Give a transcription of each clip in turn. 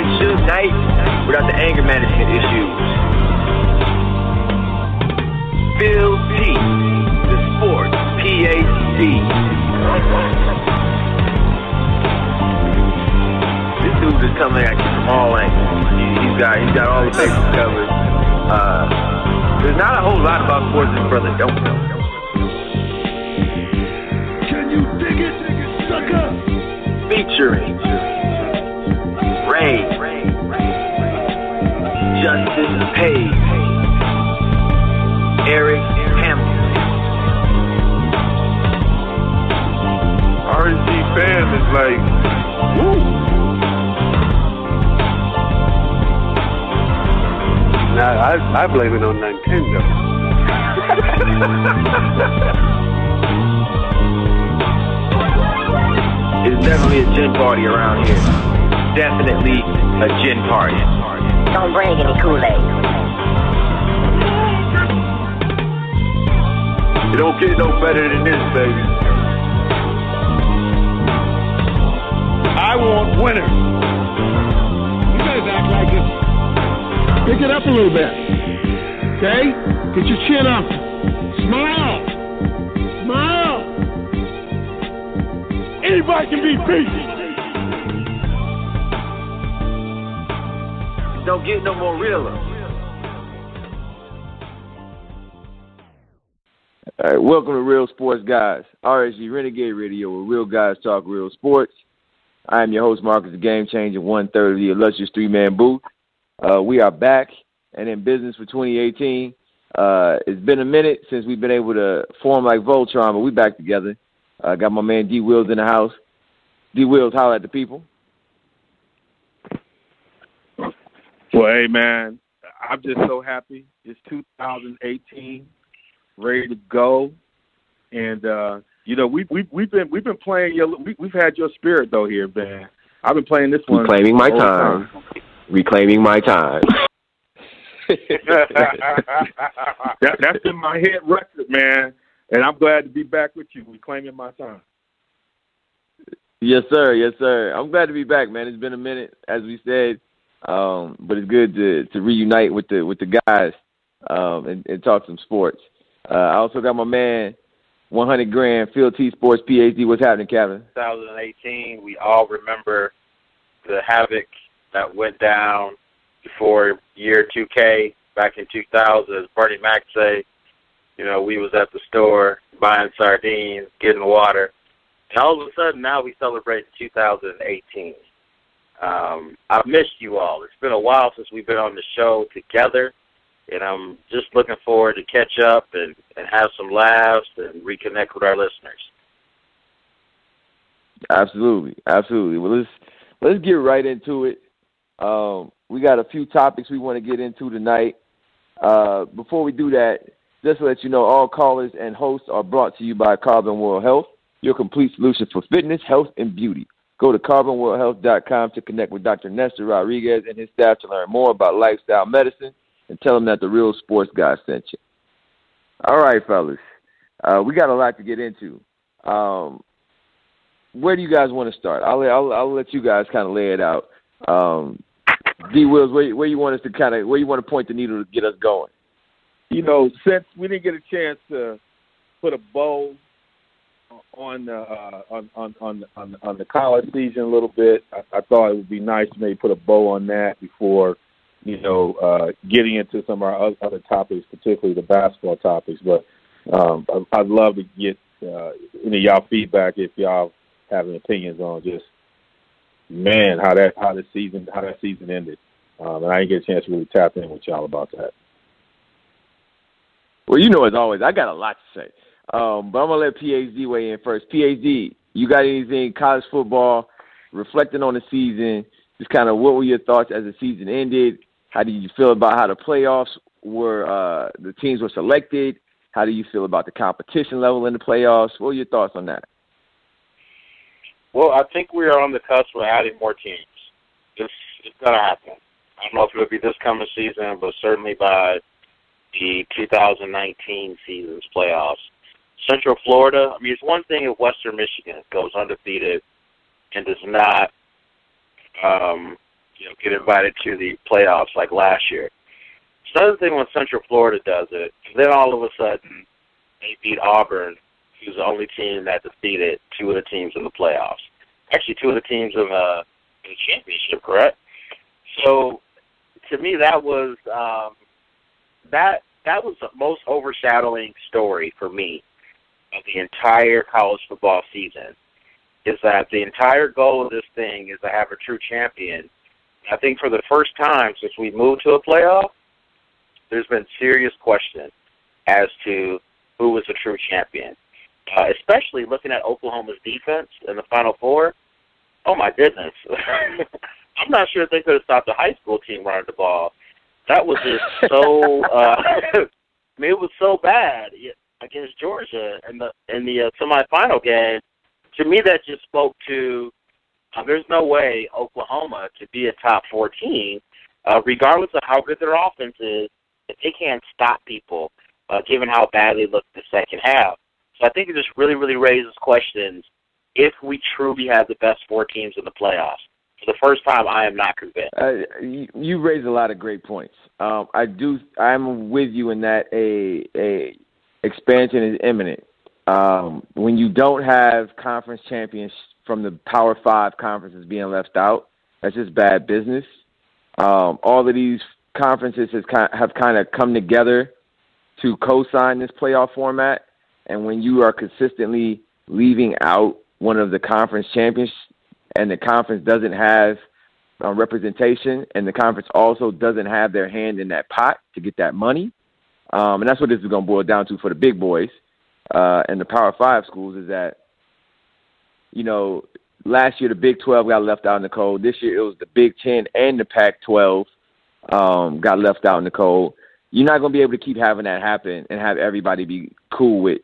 like Suge Knight without the anger management issues. Phil T, the sports PhD. This dude is coming at you from all angles. He- He's got he's got all the bases covered. Uh, there's not a whole lot about sports this brother don't know. Can you dig it, sucker? Featuring Justin Page, Eric Hamilton. RSG fam is like, woo. Now, I, I blame it on Nintendo. It's definitely a gin party around here. Definitely a gin party. Don't bring any Kool-Aid. It don't get no better than this, baby. I want winners. You guys act like it's. Pick it up a little bit. Okay? Get your chin up. Smile. Smile. Anybody can be beat. Don't get no more realer. All right, welcome to Real Sports Guys, RSG Renegade Radio, where real guys talk real sports. I am your host, Marcus, the Game Changer, one third of the illustrious three man booth. Uh, we are back and in business for 2018. Uh, it's been a minute since we've been able to form like Voltron, but we back together. I uh, got my man D Wills in the house. D Wills, holler at the people. Well, hey man, I'm just so happy. It's 2018, ready to go, and uh, you know we we we've been we've been playing your we, we've had your spirit though here, man. I've been playing this one. Reclaiming my the whole time. Reclaiming my time. that, that's in my head record, man, and I'm glad to be back with you, reclaiming my time. Yes, sir. Yes, sir. I'm glad to be back, man. It's been a minute, as we said, um, but it's good to to reunite with the with the guys um, and, and talk some sports. Uh, I also got my man, 100 grand, Phil T Sports PhD. What's happening, Kevin? 2018, we all remember the havoc that went down before year 2K back in 2000. As Bernie Mac say, you know, we was at the store buying sardines, getting water, and all of a sudden now we celebrate 2018. Um, I've missed you all. It's been a while since we've been on the show together, and I'm just looking forward to catch up and, and have some laughs and reconnect with our listeners. Absolutely, absolutely. Well, let's let's get right into it. Um, we got a few topics we want to get into tonight. Uh, before we do that, just to let you know, all callers and hosts are brought to you by Carbon World Health, your complete solution for fitness, health, and beauty. Go to carbonworldhealth.com to connect with Dr. Nestor Rodriguez and his staff to learn more about lifestyle medicine and tell them that the real sports guy sent you. All right, fellas. Uh, we got a lot to get into. Um, where do you guys want to start? I'll, I'll, I'll let you guys kind of lay it out. Um, D Wills, where, where you want us to kind of where you want to point the needle to get us going? You know, since we didn't get a chance to put a bow on uh, on, on on on on the college season a little bit, I, I thought it would be nice to maybe put a bow on that before you know uh, getting into some of our other topics, particularly the basketball topics. But um, I'd love to get uh, any of y'all feedback if y'all have any opinions on just man how that how the season how that season ended. Um, and I didn't get a chance to really tap in with y'all about that. Well, you know, as always, I got a lot to say. Um, but I'm gonna let PhD weigh in first. PhD, you got anything college football, reflecting on the season, just kind of what were your thoughts as the season ended? How do you feel about how the playoffs were uh, the teams were selected? How do you feel about the competition level in the playoffs? What are your thoughts on that? Well, I think we are on the cusp of adding more teams. It's it's gonna happen. I don't know if it'll be this coming season, but certainly by the 2019 season's playoffs. Central Florida. I mean, it's one thing if Western Michigan goes undefeated and does not, um, you know, get invited to the playoffs like last year. It's another thing when Central Florida does it. Then all of a sudden, they beat Auburn was the only team that defeated two of the teams in the playoffs. Actually, two of the teams in, uh, in the championship, correct? So, to me, that was um, that that was the most overshadowing story for me of the entire college football season. Is that the entire goal of this thing is to have a true champion? I think for the first time since we moved to a playoff, there's been serious question as to who was the true champion uh, especially looking at Oklahoma's defense in the Final Four. Oh my goodness, I'm not sure if they could have stopped the high school team running the ball. That was just so. Uh, I mean, it was so bad against Georgia in the in the uh, semifinal game. To me, that just spoke to uh, there's no way Oklahoma could be a top four team, uh, regardless of how good their offense is, if they can't stop people, uh, given how bad they looked the second half. So I think it just really, really raises questions if we truly have the best four teams in the playoffs. For the first time, I am not convinced. Uh, you, you raise a lot of great points. Um, I do. I'm with you in that a a expansion is imminent. Um, when you don't have conference champions from the Power Five conferences being left out, that's just bad business. Um, all of these conferences have kind of come together to co-sign this playoff format, and when you are consistently leaving out one of the conference champions and the conference doesn't have uh, representation and the conference also doesn't have their hand in that pot to get that money, um, and that's what this is going to boil down to for the big boys uh, and the Power Five schools is that, you know, last year the Big 12 got left out in the cold. This year it was the Big 10 and the Pac 12 um, got left out in the cold. You're not going to be able to keep having that happen and have everybody be cool with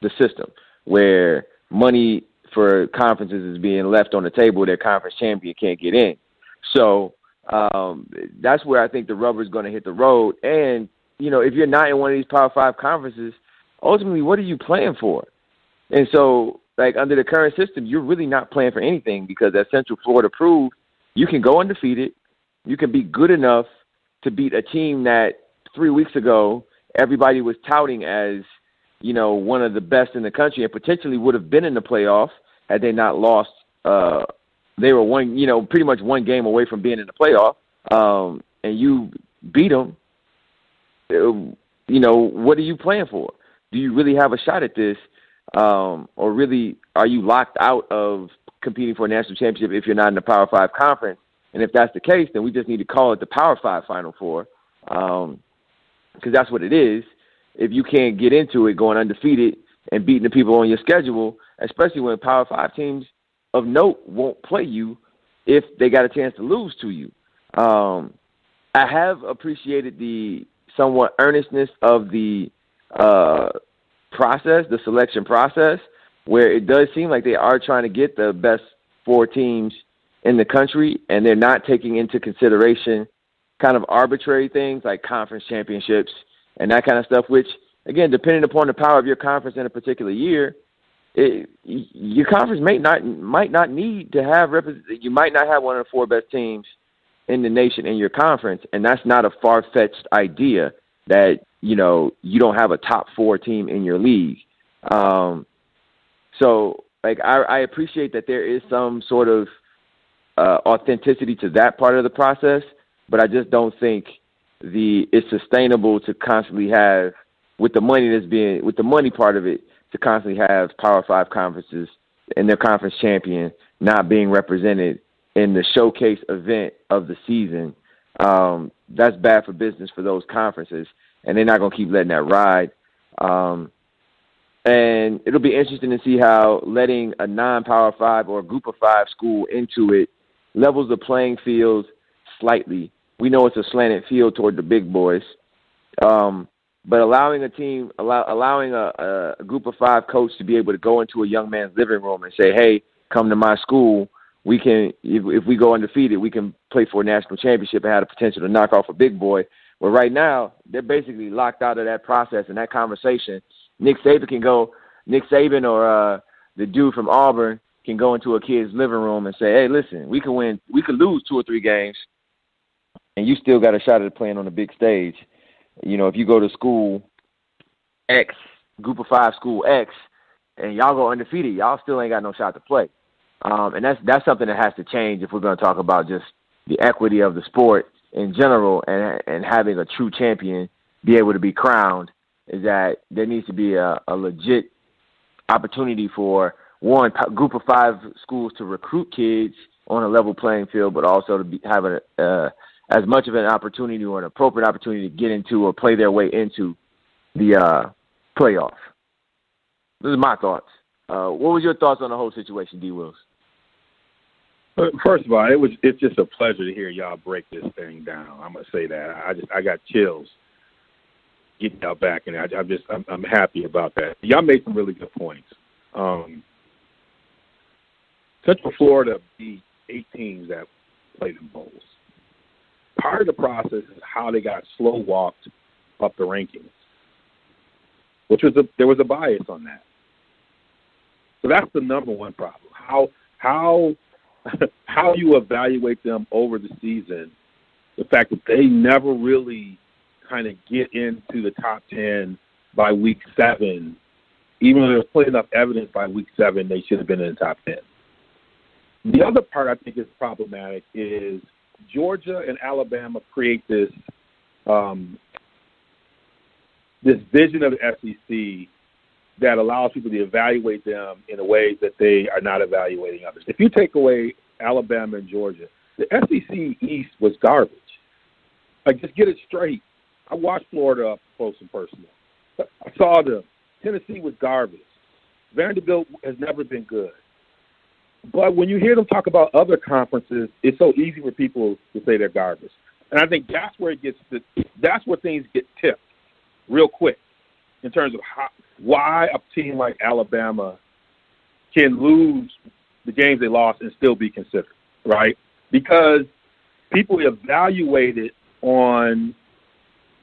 the system where money for conferences is being left on the table their conference champion can't get in. So um, that's where I think the rubber is going to hit the road. And you know, if you're not in one of these Power Five conferences, ultimately, what are you playing for? And so, like under the current system, you're really not playing for anything because as Central Florida proved, you can go undefeated, you can be good enough to beat a team that three weeks ago everybody was touting as you know, one of the best in the country and potentially would have been in the playoffs had they not lost. Uh, they were one, you know, pretty much one game away from being in the playoff, um, and you beat them. You know, what are you playing for? Do you really have a shot at this, um, or really are you locked out of competing for a national championship if you're not in the Power Five conference? And if that's the case, then we just need to call it the Power Five Final Four, because um, that's what it is if you can't get into it going undefeated and beating the people on your schedule, especially when Power Five teams of note won't play you if they got a chance to lose to you. Um, I have appreciated the somewhat earnestness of the uh, process, the selection process, where it does seem like they are trying to get the best four teams in the country, and they're not taking into consideration kind of arbitrary things like conference championships and that kind of stuff, which again, depending upon the power of your conference in a particular year, it, your conference may not might not need to have you might not have one of the four best teams in the nation in your conference, and that's not a far fetched idea that you know you don't have a top four team in your league. Um, so like I, I appreciate that there is some sort of uh, authenticity to that part of the process, but I just don't think the it's sustainable to constantly have with the money that's being with the money part of it to constantly have Power Five conferences and their conference champion not being represented in the showcase event of the season. Um, that's bad for business for those conferences, and they're not going to keep letting that ride. Um, and it'll be interesting to see how letting a non-power five or a group of five school into it levels the playing field slightly. We know it's a slanted field toward the big boys, um, but allowing a team, allow, allowing a, a group of five coach to be able to go into a young man's living room and say, "Hey, come to my school. We can, if, if we go undefeated, we can play for a national championship and have the potential to knock off a big boy." But right now they're basically locked out of that process and that conversation Nick Saban can go, Nick Saban or uh, the dude from Auburn can go into a kid's living room and say, "Hey, listen, we can win, we could lose two or three games, and you still got a shot at playing on the big stage." You know, if you go to school X, group of five school X, and y'all go undefeated, y'all still ain't got no shot to play. Um, and that's that's something that has to change if we're going to talk about just the equity of the sport in general and and having a true champion be able to be crowned is that there needs to be a, a legit opportunity for one group of five schools to recruit kids on a level playing field, but also to be, have a, uh, as much of an opportunity or an appropriate opportunity to get into or play their way into the uh, playoff. This is my thoughts. Uh, what was your thoughts on the whole situation, D. Wills? First of all, it was it's just a pleasure to hear y'all break this thing down. I'm gonna say that I just I got chills getting y'all back, and I, I'm just I'm, I'm happy about that. Y'all made some really good points. Um, Central Florida beat eight teams that played in bowls. Part of the process is how they got slow walked up the rankings, which was a there was a bias on that. So that's the number one problem. How how how you evaluate them over the season, the fact that they never really kind of get into the top 10 by week seven, even though there's plenty enough evidence by week seven they should have been in the top 10. The other part I think is problematic is Georgia and Alabama create this um, this vision of the SEC that allows people to evaluate them in a way that they are not evaluating others. If you take away Alabama and Georgia, the SEC East was garbage. Like, just get it straight. I watched Florida up close and personal. I saw them. Tennessee was garbage. Vanderbilt has never been good. But when you hear them talk about other conferences, it's so easy for people to say they're garbage. And I think that's where it gets to, that's where things get tipped real quick in terms of how, why a team like Alabama can lose the games they lost and still be considered, right? Because people evaluate it on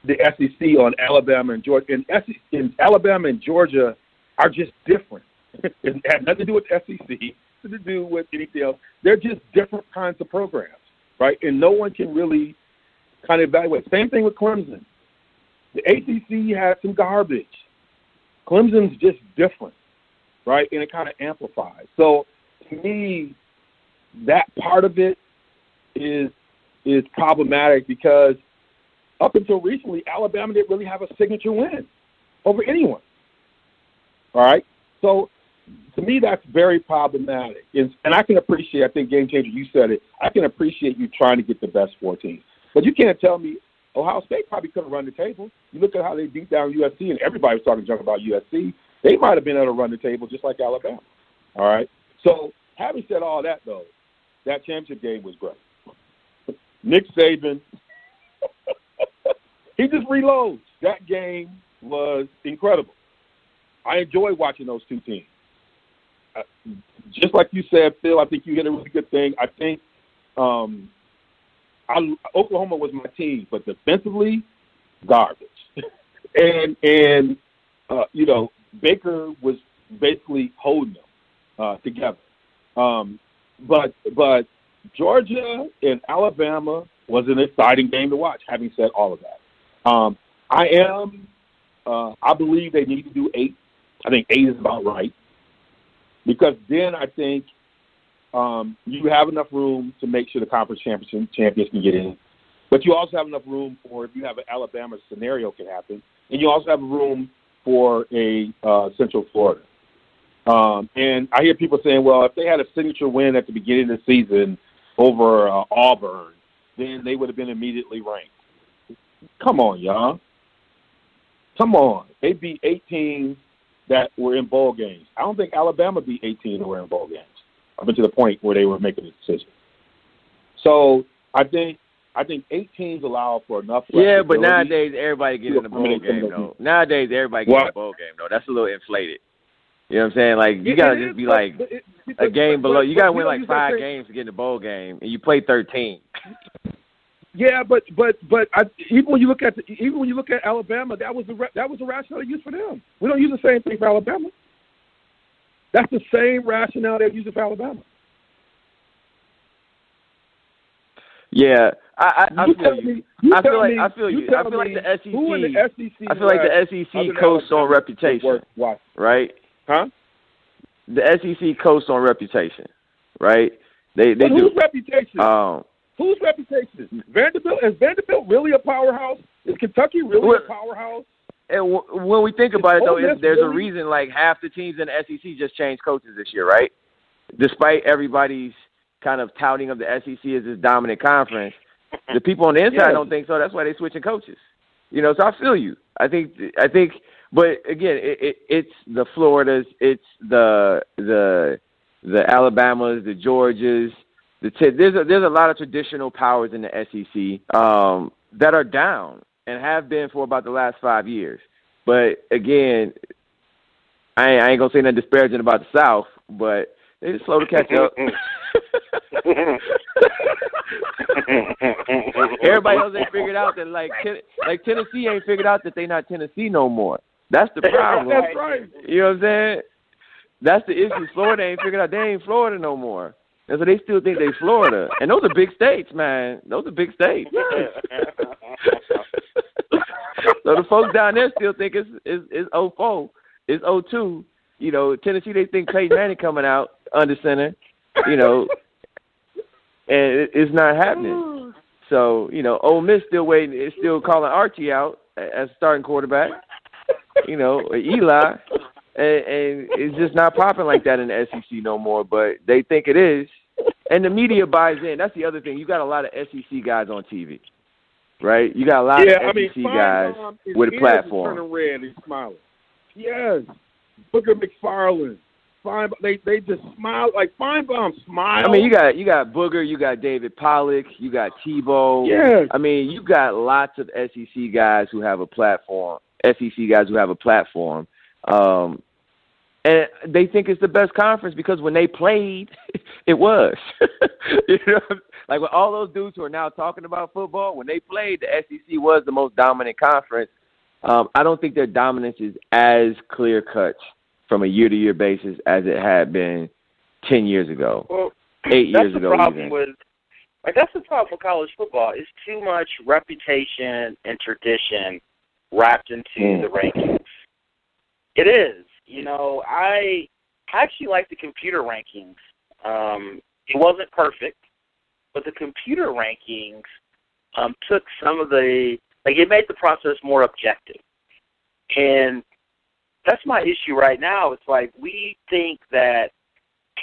the SEC on Alabama and Georgia. And, SEC, and Alabama and Georgia are just different. it had nothing to do with SEC, nothing to do with anything else. They're just different kinds of programs, right? And no one can really kind of evaluate. Same thing with Clemson. The ACC had some garbage. Clemson's just different, right? And it kind of amplifies. So to me, that part of it is is problematic because – up until recently, Alabama didn't really have a signature win over anyone. All right? So to me, that's very problematic. And, and I can appreciate, I think, Game Changer, you said it, I can appreciate you trying to get the best 14. But you can't tell me Ohio State probably couldn't run the table. You look at how they beat down USC, and everybody was talking junk about USC. They might have been able to run the table just like Alabama. All right? So having said all that, though, that championship game was great. Nick Saban he just reloads. That game was incredible. I enjoy watching those two teams. Uh, just like you said, Phil, I think you hit a really good thing. I think, um, I, Oklahoma was my team, but defensively, garbage. and and uh, you know Baker was basically holding them uh, together. Um, but but Georgia and Alabama was an exciting game to watch. Having said all of that, um, I am uh, I believe they need to do eight. I think eight is about right because then I think um, you have enough room to make sure the conference championship champions can get in. But you also have enough room for if you have an Alabama scenario can happen, and you also have room for a uh, Central Florida. Um, and I hear people saying, well, if they had a signature win at the beginning of the season over uh, Auburn, then they would have been immediately ranked. Come on, y'all. Come on. They beat 18 that were in bowl games. I don't think Alabama beat 18 that were in bowl games up until the point where they were making a decision. So I think I think eight teams allow for enough. Yeah, but nowadays everybody gets in the bowl game though. Nowadays everybody gets in the bowl game though. That's a little inflated. You know what I'm saying? Like you gotta just be like a game below. You gotta win like five games to get in the bowl game, and you play thirteen. Yeah, but but but I, even when you look at the, even when you look at Alabama, that was the that was the rationale they used for them. We don't use the same thing for Alabama. That's the same rationale they're using for Alabama. Yeah, I, I, I you feel you. Me, you I feel like me, I feel you. you I feel like the SEC. Who in the SEC I feel like the SEC coasts on reputation, right? Huh? The SEC coasts on reputation, right? They they but do. Whose reputation? Um, whose reputation? Vanderbilt is Vanderbilt really a powerhouse? Is Kentucky really well, a powerhouse? And w- when we think about it, though, Miss there's really? a reason. Like half the teams in the SEC just changed coaches this year, right? Despite everybody's kind of touting of the SEC as this dominant conference, the people on the inside Yeah. don't think so. That's why they're switching coaches. You know, so I feel you. I think. I think. But again, it, it, it's the Floridas, it's the the the Alabamas, the Georgias. The t- there's a, there's a lot of traditional powers in the SEC um, that are down and have been for about the last five years. But again, I ain't, I ain't gonna say nothing disparaging about the South, but they just slow to catch mm-hmm. up. Mm-hmm. Everybody else ain't figured out that like ten, like Tennessee ain't figured out that they not Tennessee no more. That's the problem. That's right. You know what I'm saying? That's the issue. Florida ain't figured out they ain't Florida no more. And so they still think they Florida. And those are big states, man. Those are big states. so the folks down there still think it's it's, it's 04. It's 02. You know, Tennessee they think Peyton Manning coming out under center. You know, and it, it's not happening. So you know, Ole Miss still waiting. Is still calling Archie out as starting quarterback. You know, or Eli, and, and it's just not popping like that in the SEC no more. But they think it is, and the media buys in. That's the other thing. You got a lot of SEC guys on TV, right? You got a lot yeah, of I mean, SEC guys with a platform. turning red and smiling. Yes, Booger McFarland. Fine, they they just smile like Finebaum smile. I mean, you got you got Booger, you got David Pollack, you got Tebow. Yes. I mean, you got lots of SEC guys who have a platform. SEC guys who have a platform, um, and they think it's the best conference because when they played, it was. you know, like with all those dudes who are now talking about football, when they played, the SEC was the most dominant conference. Um, I don't think their dominance is as clear cut from a year to year basis as it had been ten years ago, Well, eight that's years the ago. problem even. with like that's the problem with college football. It's too much reputation and tradition wrapped into Mm. the rankings. It is. You know, I I actually like the computer rankings. Um, it wasn't perfect, but the computer rankings um, took some of the like it made the process more objective. And that's my issue right now. It's like we think that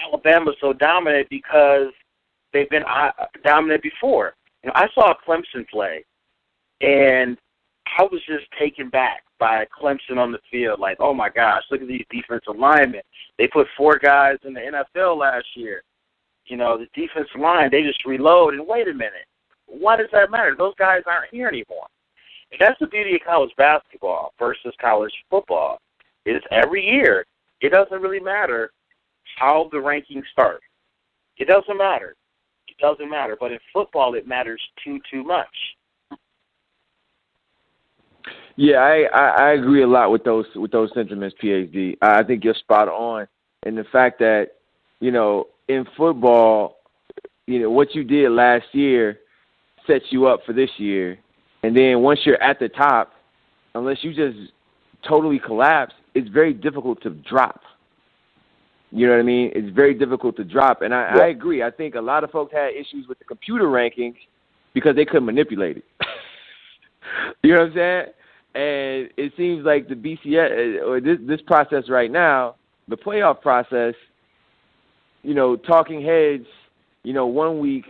Alabama's so dominant because they've been uh, dominant before. You know, I saw Clemson play, and I was just taken back by Clemson on the field. Like, oh my gosh, look at these defensive linemen. They put four guys in the NFL last year. You know, the defensive line they just reload. And wait a minute, why does that matter? Those guys aren't here anymore. And that's the beauty of college basketball versus college football. Is every year it doesn't really matter how the rankings start. It doesn't matter. It doesn't matter. But in football, it matters too too much. Yeah, I, I, I agree a lot with those with those sentiments, PhD. I think you're spot on in the fact that you know in football, you know what you did last year sets you up for this year, and then once you're at the top, unless you just totally collapse, it's very difficult to drop. You know what I mean? It's very difficult to drop, and I, Yeah. I agree. I think a lot of folks had issues with the computer rankings because they couldn't manipulate it. you know what I'm saying? And it seems like the BCS uh, or this this process right now, the playoff process, you know, talking heads, you know, one week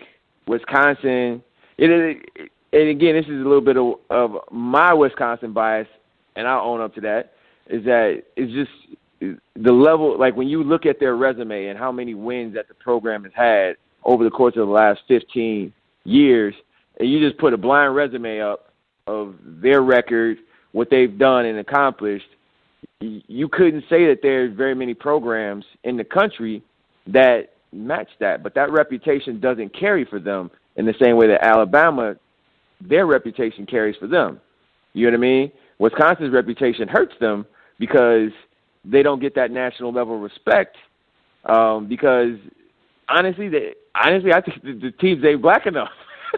Wisconsin, it, it, and again, this is a little bit of, of my Wisconsin bias, and I'll own up to that. Is that it's just the level, like when you look at their resume and how many wins that the program has had over the course of the last 15 years, and you just put a blind resume up of their record, what they've done and accomplished, you couldn't say that there's very many programs in the country that match that. But that reputation doesn't carry for them in the same way that Alabama, their reputation carries for them. You know what I mean? Wisconsin's reputation hurts them because they don't get that national level respect. Um, because honestly, they, honestly, I think the, the teams ain't black enough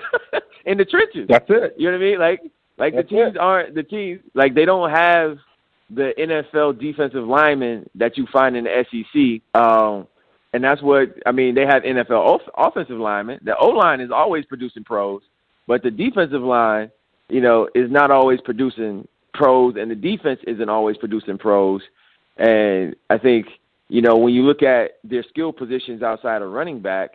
in the trenches. That's it. You know what I mean? Like, like That's the teams it. aren't the teams. Like they don't have the NFL defensive linemen that you find in the SEC. Um, and that's what I mean. They have NFL off- offensive linemen. The O line is always producing pros, but the defensive line, you know, is not always producing pros, and the defense isn't always producing pros. And I think you know when you look at their skill positions outside of running back,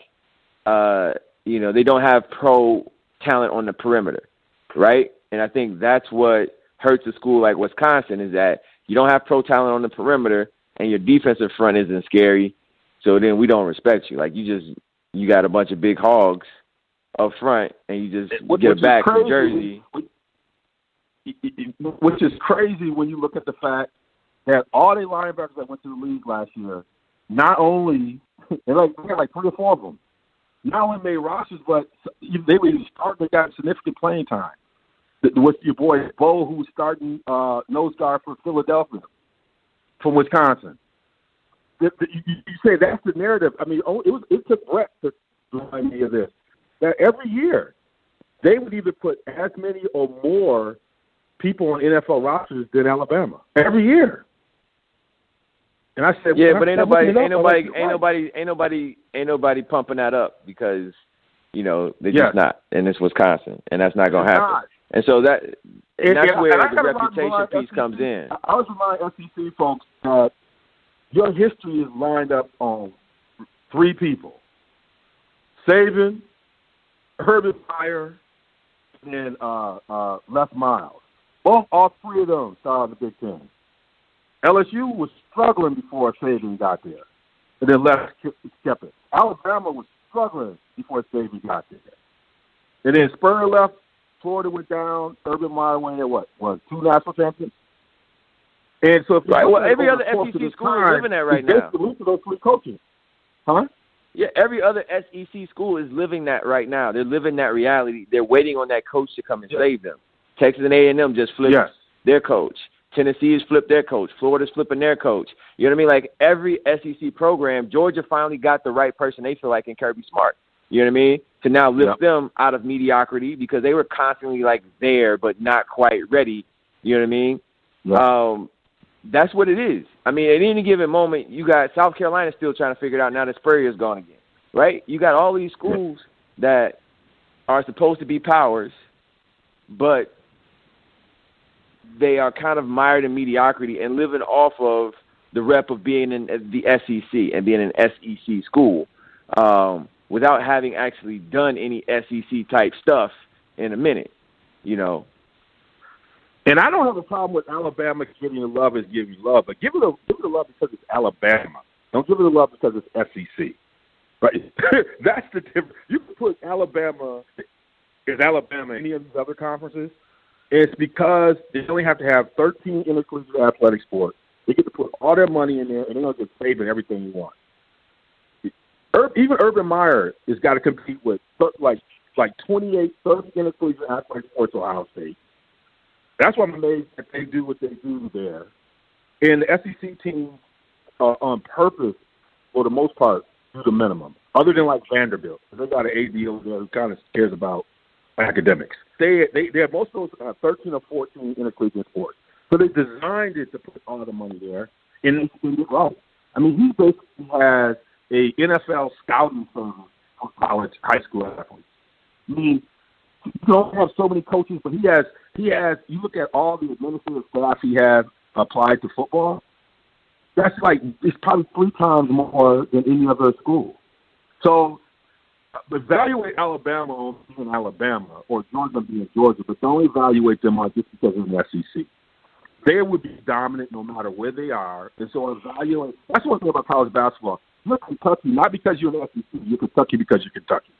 uh, you know they don't have pro talent on the perimeter, right? And I think that's what hurts a school like Wisconsin is that you don't have pro talent on the perimeter, and your defensive front isn't scary. So then we don't respect you. Like you just you got a bunch of big hogs up front, and you just Which- get which back from crazy. Jersey. which is crazy when you look at the fact that all the linebackers that went to the league last year, not only they like they had like three or four of them, not only made rosters, but they were starting. They got significant playing time. With your boy Beau, who's starting uh, nose guard for Philadelphia from Wisconsin. The, the, you, you say that's the narrative. I mean, oh, it was it took Brett to remind me of this. That every year they would either put as many or more people on NFL rosters than Alabama every year. And I said, Yeah, when but ain't nobody, ain't nobody, ain't right. nobody, ain't nobody, ain't nobody pumping that up because you know they're Yes. just not, and it's Wisconsin, and that's not gonna happen. not. And so that, and that's and- where and the reputation piece SEC comes in. I was remind SEC folks that your history is lined up on three people: Saban, Urban Meyer, and uh, uh, Les Miles. Both, all three of them started the Big Ten. LSU was struggling before Saban got there, and then Les kept it. Alabama was struggling before Saban got there, and then Spurrier left. Florida went down. Urban Meyer went there. What What two national champions? And so, if Right, well, every other SEC school is living that right now. basically those three coaches, huh? Yeah, every other SEC school is living that right now. They're living that reality. They're waiting on that coach to come and Yes. save them. Texas and A and M just flipped their coach. Tennessee has flipped their coach. Florida's flipping their coach. You know what I mean? Like every SEC program, Georgia finally got the right person they feel like in Kirby Smart. You know what I mean? To now lift Yep. them out of mediocrity because they were constantly like there but not quite ready. You know what I mean? Yep. Um, that's what it is. I mean, at any given moment, you got South Carolina still trying to figure it out now that Spurrier's gone again, right? You got all these schools that are supposed to be powers, but they are kind of mired in mediocrity and living off of the rep of being in the SEC and being an SEC school um, without having actually done any SEC type stuff in a minute, you know. And I don't have a problem with Alabama giving you love as giving you love, but give it a give it a love because it's Alabama. Don't give it a love because it's SEC. Right? That's the difference. You can put Alabama is Alabama any of these other conferences. It's because they only have to have 13 intercollegiate athletic sports. They get to put all their money in there, and they're going to get saving everything you want. Even Urban Meyer has got to compete with like like 28, 30 intercollegiate athletic sports Ohio State. That's why I'm amazed that they do what they do there. And the SEC teams uh, on purpose, for the most part, do the minimum. Other than like Vanderbilt, they got an AD over there who kind of cares about academics. They they they have most of those uh, 13 or 14 intercollegiate sports, so they designed it to put all the money there, and they did it right. I mean, he basically has a NFL scouting service for college, high school athletes. I mean, you don't have so many coaches, but he has he has. You look at all the administrative staff he has applied to football. That's like it's probably three times more than any other school. So evaluate Alabama on being Alabama or Georgia being Georgia, but don't evaluate them on just because of the SEC. They would be dominant no matter where they are, and so evaluate. That's one thing about college basketball. You're Kentucky not because you're an SEC. You're Kentucky because you're Kentucky.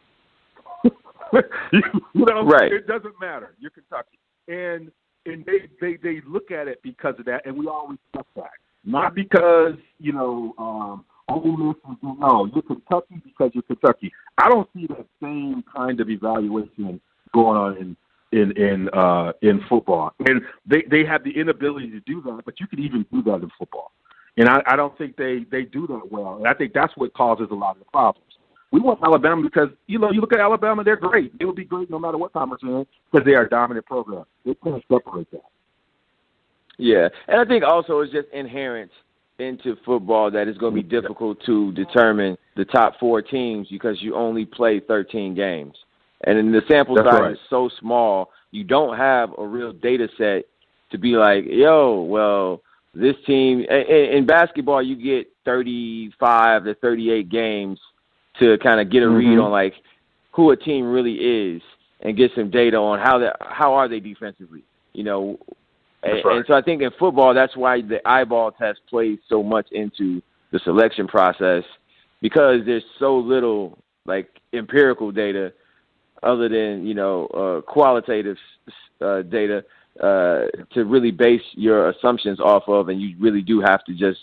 you, you know, right. it doesn't matter. You're Kentucky, and and they they they look at it because of that, and we always respect that. Not because you know. um Ole Miss is no, you're Kentucky because you're Kentucky. I don't see that same kind of evaluation going on in in in uh, in football, and they they have the inability to do that. But you can even do that in football, and I, I don't think they they do that well. And I think that's what causes a lot of the problems. We want Alabama because you know you look at Alabama, they're great. They will be great no matter what conference they're in because they are a dominant program. They can't separate that. Yeah, and I think also it's just inherent into football that it's going to be difficult to determine the top four teams because you only play 13 games. And then the sample That's size right. is so small, you don't have a real data set to be like, yo, well, this team. In, in basketball, you get 35 to 38 games to kind of get a read Mhm. on like who a team really is and get some data on how that how are they defensively. You know, and, right. and so I think in football, that's why the eyeball test plays so much into the selection process because there's so little like empirical data other than you know uh, qualitative uh, data uh, to really base your assumptions off of, and you really do have to just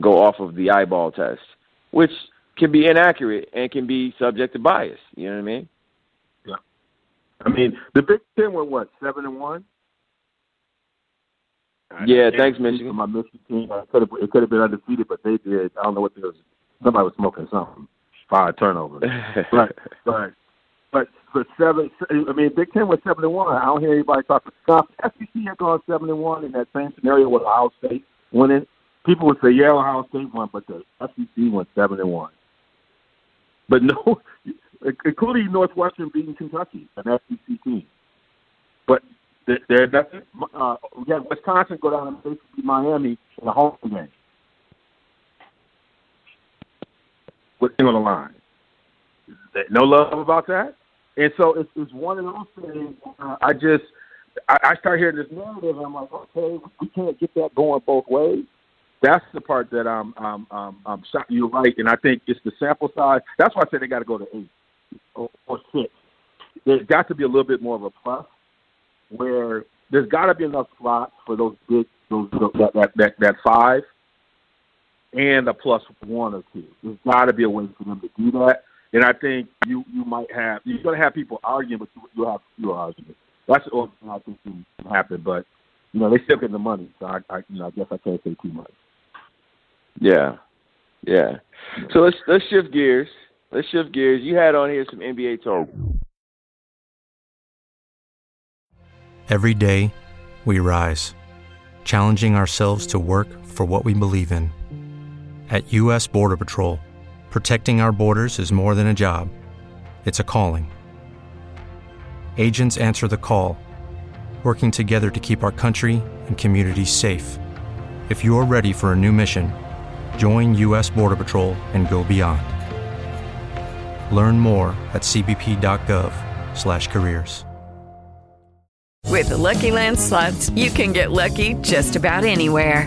go off of the eyeball test, which can be inaccurate and can be subject to bias. You know what I mean? Yeah. I mean, the Big Ten were what seven and one. Yeah, thanks, Michigan. My Michigan team, it could have it could have been undefeated, but they did. I don't know what they was. Somebody was smoking something. Five turnovers. right, right. But for seven, I mean, Big Ten was seven and one. I don't hear anybody talking. Now, if SEC had gone seven and one in that same scenario with Ohio State winning. People would say, "Yeah, Ohio State won," but the SEC went seven and one. But no, including Northwestern beating Kentucky, an SEC team. But there, nothing. Uh, we had Wisconsin go down and basically Miami in a home game. What's on the line? No love about that. And so it's, one of those things. Uh, I just I, I start hearing this narrative. And I'm like, okay, we can't get that going both ways. That's the part that I'm I'm I'm, I'm shocked. You're right, and I think it's the sample size. That's why I say they got to go to eight or, or six. There's got to be a little bit more of a plus where there's got to be enough slots for those big those that that that, that five and a plus one or two. There's got to be a way for them to do that. And I think you you might have you're going to have people arguing, but you, you'll have fewer arguments. That's the only thing I think can happen. But you know they still get the money, so I, I you know I guess I can't say too much. Yeah, yeah. So let's let's shift gears. Let's shift gears. You had on here some NBA talk. Every day, we rise, challenging ourselves to work for what we believe in. At U.S. Border Patrol, protecting our borders is more than a job, it's a calling. Agents answer the call, working together to keep our country and communities safe. If you're ready for a new mission, join U.S. Border Patrol and go beyond. Learn more at cbp.gov/careers. With the Lucky Land slots, you can get lucky just about anywhere.